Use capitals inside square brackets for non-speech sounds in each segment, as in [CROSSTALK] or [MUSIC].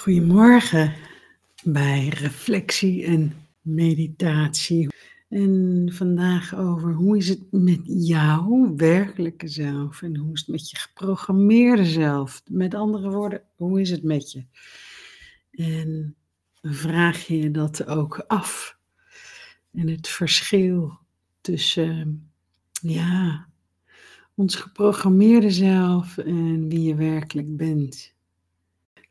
Goedemorgen bij reflectie en meditatie. En vandaag over hoe is het met jouw werkelijke zelf en hoe is het met je geprogrammeerde zelf. Met andere woorden, hoe is het met je? En vraag je dat ook af. En het verschil tussen, ja, ons geprogrammeerde zelf en wie je werkelijk bent.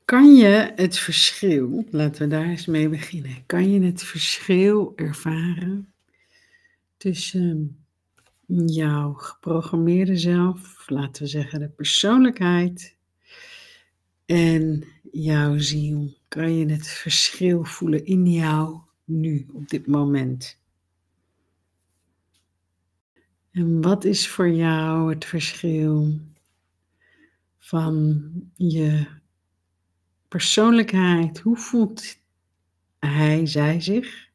Kan je het verschil, laten we daar eens mee beginnen, kan je het verschil ervaren tussen jouw geprogrammeerde zelf, laten we zeggen de persoonlijkheid, en jouw ziel? Kan je het verschil voelen in jou nu, op dit moment? En wat is voor jou het verschil van je persoonlijkheid? Hoe voelt hij, zij zich?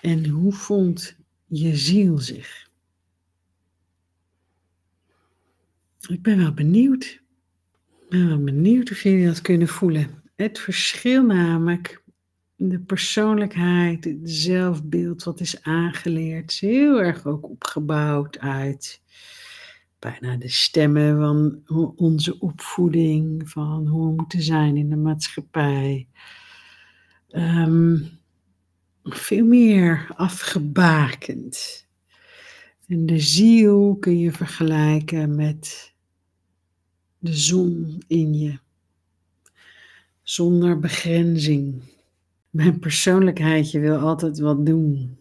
En hoe voelt je ziel zich? Ik ben wel benieuwd. Ik ben wel benieuwd of jullie dat kunnen voelen. Het verschil namelijk, de persoonlijkheid, het zelfbeeld wat is aangeleerd, is heel erg ook opgebouwd uit bijna de stemmen van onze opvoeding, van hoe we moeten zijn in de maatschappij. Ehm, veel meer afgebakend. En de ziel kun je vergelijken met de zon in je, zonder begrenzing. Mijn persoonlijkheidje wil altijd wat doen.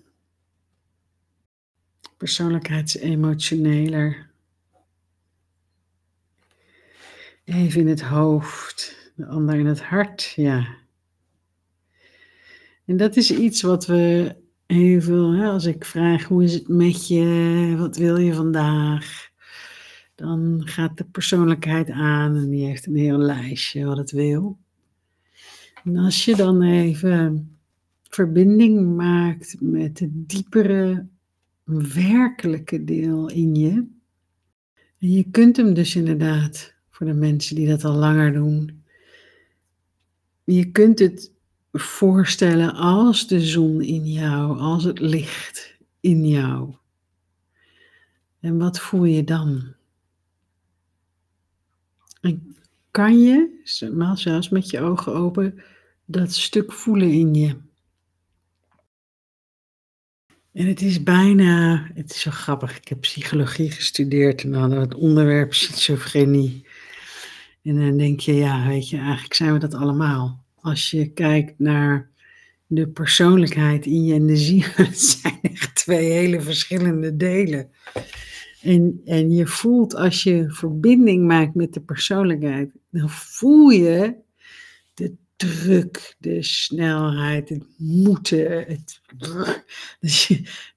Persoonlijkheid is emotioneler. Even in het hoofd, de ander in het hart, ja. En dat is iets wat we heel veel, als ik vraag hoe is het met je, wat wil je vandaag, dan gaat de persoonlijkheid aan en die heeft een heel lijstje wat het wil. En als je dan even verbinding maakt met het diepere, werkelijke deel in je, en je kunt hem dus inderdaad voor de mensen die dat al langer doen. Je kunt het voorstellen als de zon in jou, als het licht in jou. En wat voel je dan? En kan je, zelfs met je ogen open, dat stuk voelen in je? En het is bijna, het is zo grappig, ik heb psychologie gestudeerd en dan het onderwerp schizofrenie. En dan denk je, ja, weet je, eigenlijk zijn we dat allemaal. Als je kijkt naar de persoonlijkheid in je en de ziel, [LAUGHS] het zijn echt twee hele verschillende delen. En, en je voelt als je verbinding maakt met de persoonlijkheid, dan voel je de druk, de snelheid, het moeten. Het, [LAUGHS] dus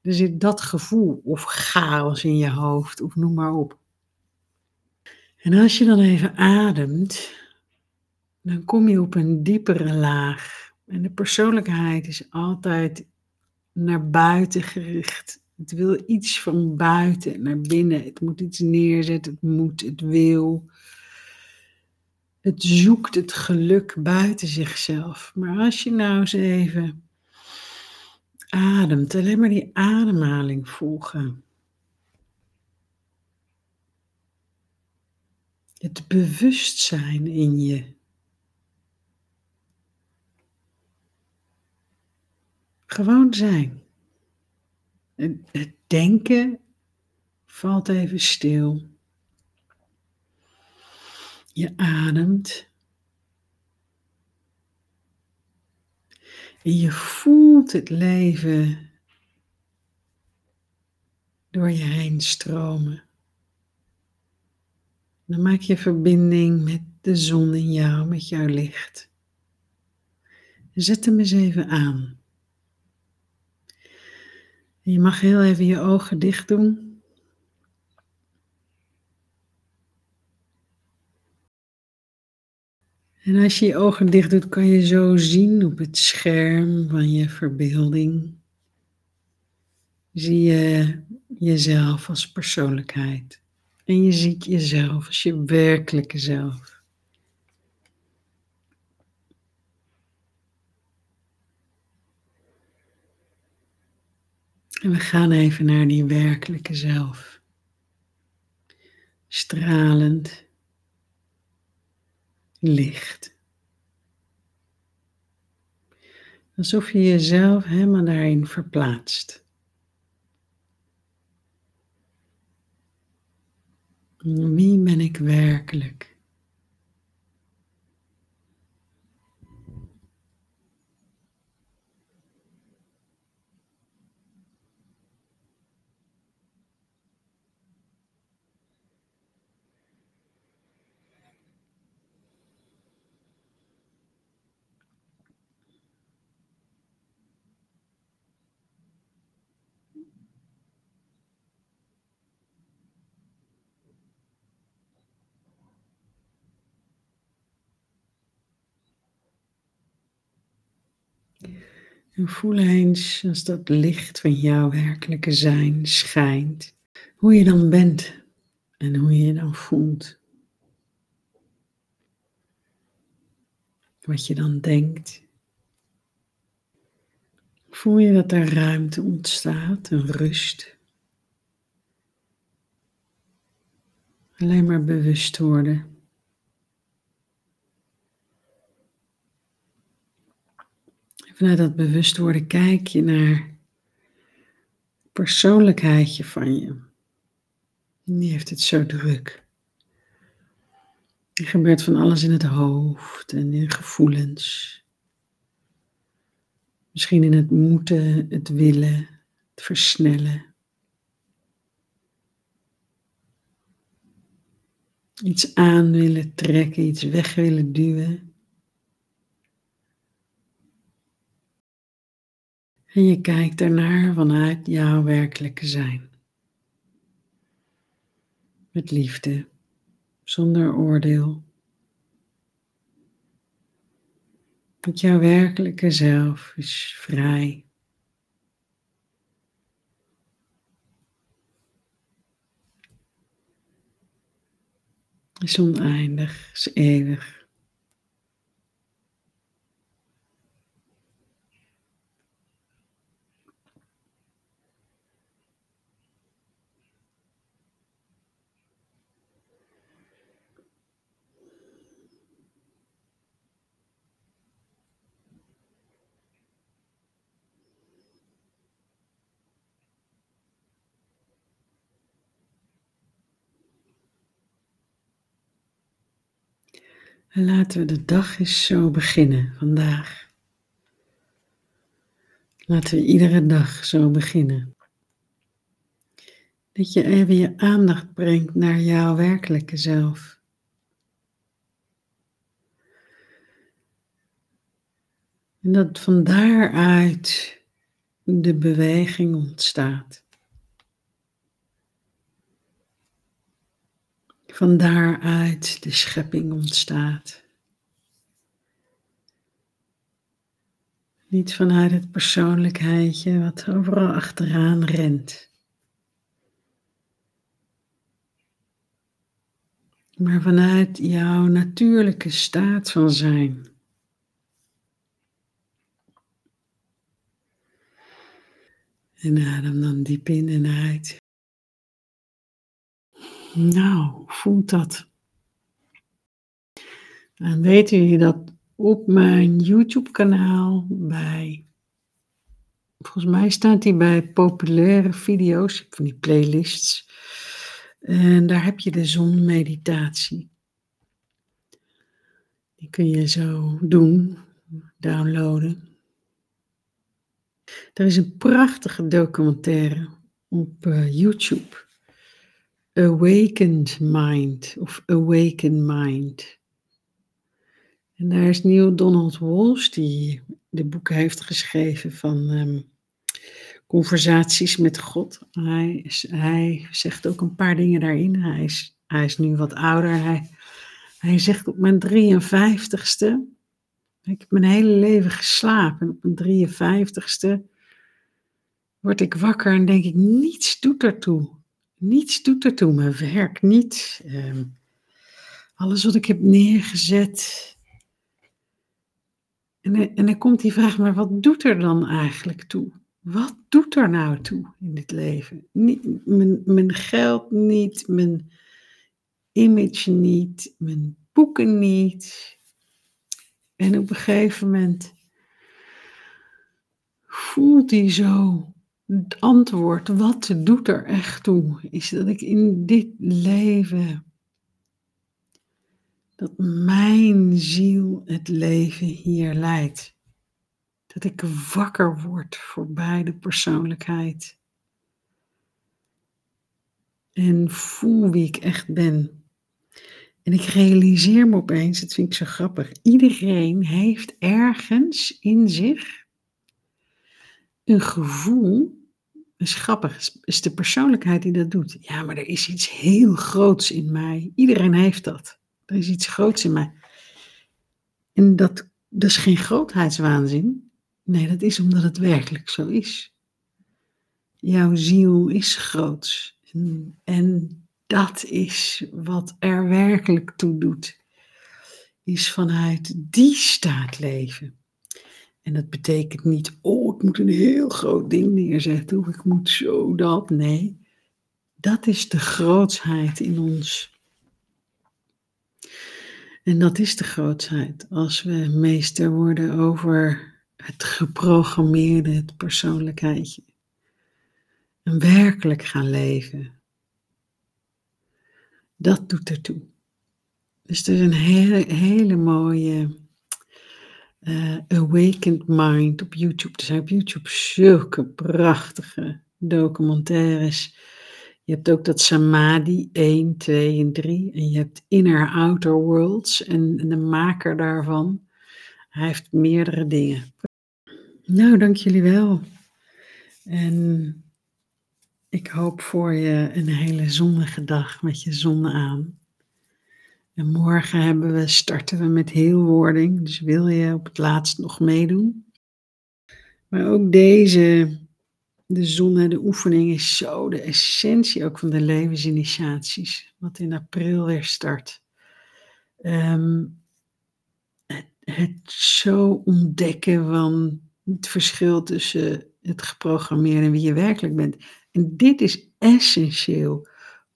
er zit dat gevoel of chaos in je hoofd, of noem maar op. En als je dan even ademt, dan kom je op een diepere laag. En de persoonlijkheid is altijd naar buiten gericht. Het wil iets van buiten naar binnen. Het moet iets neerzetten. Het moet, het wil. Het zoekt het geluk buiten zichzelf. Maar als je nou eens even ademt, alleen maar die ademhaling volgen. Het bewustzijn in je. Gewoon zijn. Het denken valt even stil. Je ademt. En je voelt het leven door je heen stromen. Dan maak je verbinding met de zon in jou, met jouw licht. Zet hem eens even aan. je mag heel even je ogen dicht doen. En als je je ogen dicht doet, kan je zo zien op het scherm van je verbeelding. Zie je jezelf als persoonlijkheid. En je ziet jezelf als je werkelijke zelf. En we gaan even naar die werkelijke zelf. Stralend licht. Alsof je jezelf helemaal daarin verplaatst. Wie ben ik werkelijk? En voel eens als dat licht van jouw werkelijke zijn schijnt, hoe je dan bent en hoe je je dan voelt. Wat je dan denkt. Voel je dat er ruimte ontstaat, een rust. Alleen maar bewust worden. Vanuit dat bewust worden kijk je naar persoonlijkheidje van je. Die heeft het zo druk. Er gebeurt van alles in het hoofd en in gevoelens. Misschien in het moeten, het willen, het versnellen. Iets aan willen trekken, iets weg willen duwen. En je kijkt ernaar vanuit jouw werkelijke zijn. Met liefde, zonder oordeel. Want jouw werkelijke zelf is vrij. Is oneindig, is eeuwig. Laten we de dag eens zo beginnen vandaag. Laten we iedere dag zo beginnen. Dat je even je aandacht brengt naar jouw werkelijke zelf. En dat van daaruit de beweging ontstaat. Van daaruit de schepping ontstaat. Niet vanuit het persoonlijkheidje wat overal achteraan rent. Maar vanuit jouw natuurlijke staat van zijn. En adem dan diep in en uit. Nou, voelt dat? En weten jullie dat op mijn YouTube-kanaal bij, volgens mij staat die bij populaire video's, van die playlists. En daar heb je de zonmeditatie. Die kun je zo doen, downloaden. Er is een prachtige documentaire op uh, YouTube. Awakened Mind of Awaken Mind. En daar is Neil Donald Walsh, die de boeken heeft geschreven van um, conversaties met God. Hij, hij, zegt ook een paar dingen daarin. Hij is, hij is nu wat ouder. Hij, hij zegt op mijn 53ste, ik heb mijn hele leven geslapen. En op mijn 53ste word ik wakker en denk ik, niets doet ertoe. Niets doet ertoe, mijn werk niet. Um, alles wat ik heb neergezet. En, en dan komt die vraag, maar wat doet er dan eigenlijk toe? wat doet er nou toe in dit leven? Niet, mijn, mijn geld niet, mijn image niet, mijn boeken niet. En op een gegeven moment voelt hij zo het antwoord, wat doet er echt toe, is dat ik in dit leven, dat mijn ziel het leven hier leidt. Dat ik wakker word voor beide persoonlijkheid. En voel wie ik echt ben. En ik realiseer me opeens, dat vind ik zo grappig, iedereen heeft ergens in zich een gevoel is grappig, is de persoonlijkheid die dat doet. Ja, maar er is iets heel groots in mij. Iedereen heeft dat. Er is iets groots in mij. En dat, dat is geen grootheidswaanzin. Nee, dat is omdat het werkelijk zo is. Jouw ziel is groots. En, en dat is wat er werkelijk toe doet. Is vanuit die staat leven. En dat betekent niet, oh, ik moet een heel groot ding neerzetten, of ik moet zo dat. Nee, dat is de grootsheid in ons. En dat is de grootsheid als we meester worden over het geprogrammeerde, het persoonlijkheidje. En werkelijk gaan leven. Dat doet ertoe. Dus het is een hele, hele mooie uh, Awakened Mind op YouTube. Er zijn op YouTube zulke prachtige documentaires. Je hebt ook dat Samadhi 1, 2 en 3. En je hebt Inner Outer Worlds. En, de maker daarvan, hij heeft meerdere dingen. Nou, dank jullie wel. En ik hoop voor je een hele zonnige dag met je zon aan. En morgen hebben we, starten we met heelwording. Dus wil je op het laatst nog meedoen? Maar ook deze, de zon en de oefening is zo de essentie ook van de levensinitiaties. Wat in april weer start. Ehm, het, het zo ontdekken van het verschil tussen het geprogrammeerde en wie je werkelijk bent. En dit is essentieel.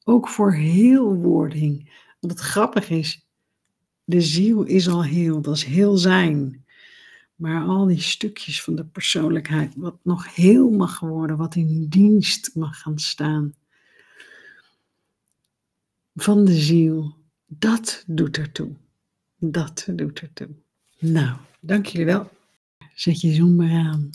Ook voor heelwording want het grappige is, de ziel is al heel, dat is heel zijn. Maar al die stukjes van de persoonlijkheid, wat nog heel mag worden, wat in dienst mag gaan staan van de ziel, dat doet ertoe. Dat doet ertoe. Nou, dank jullie wel. Zet je zoom maar aan.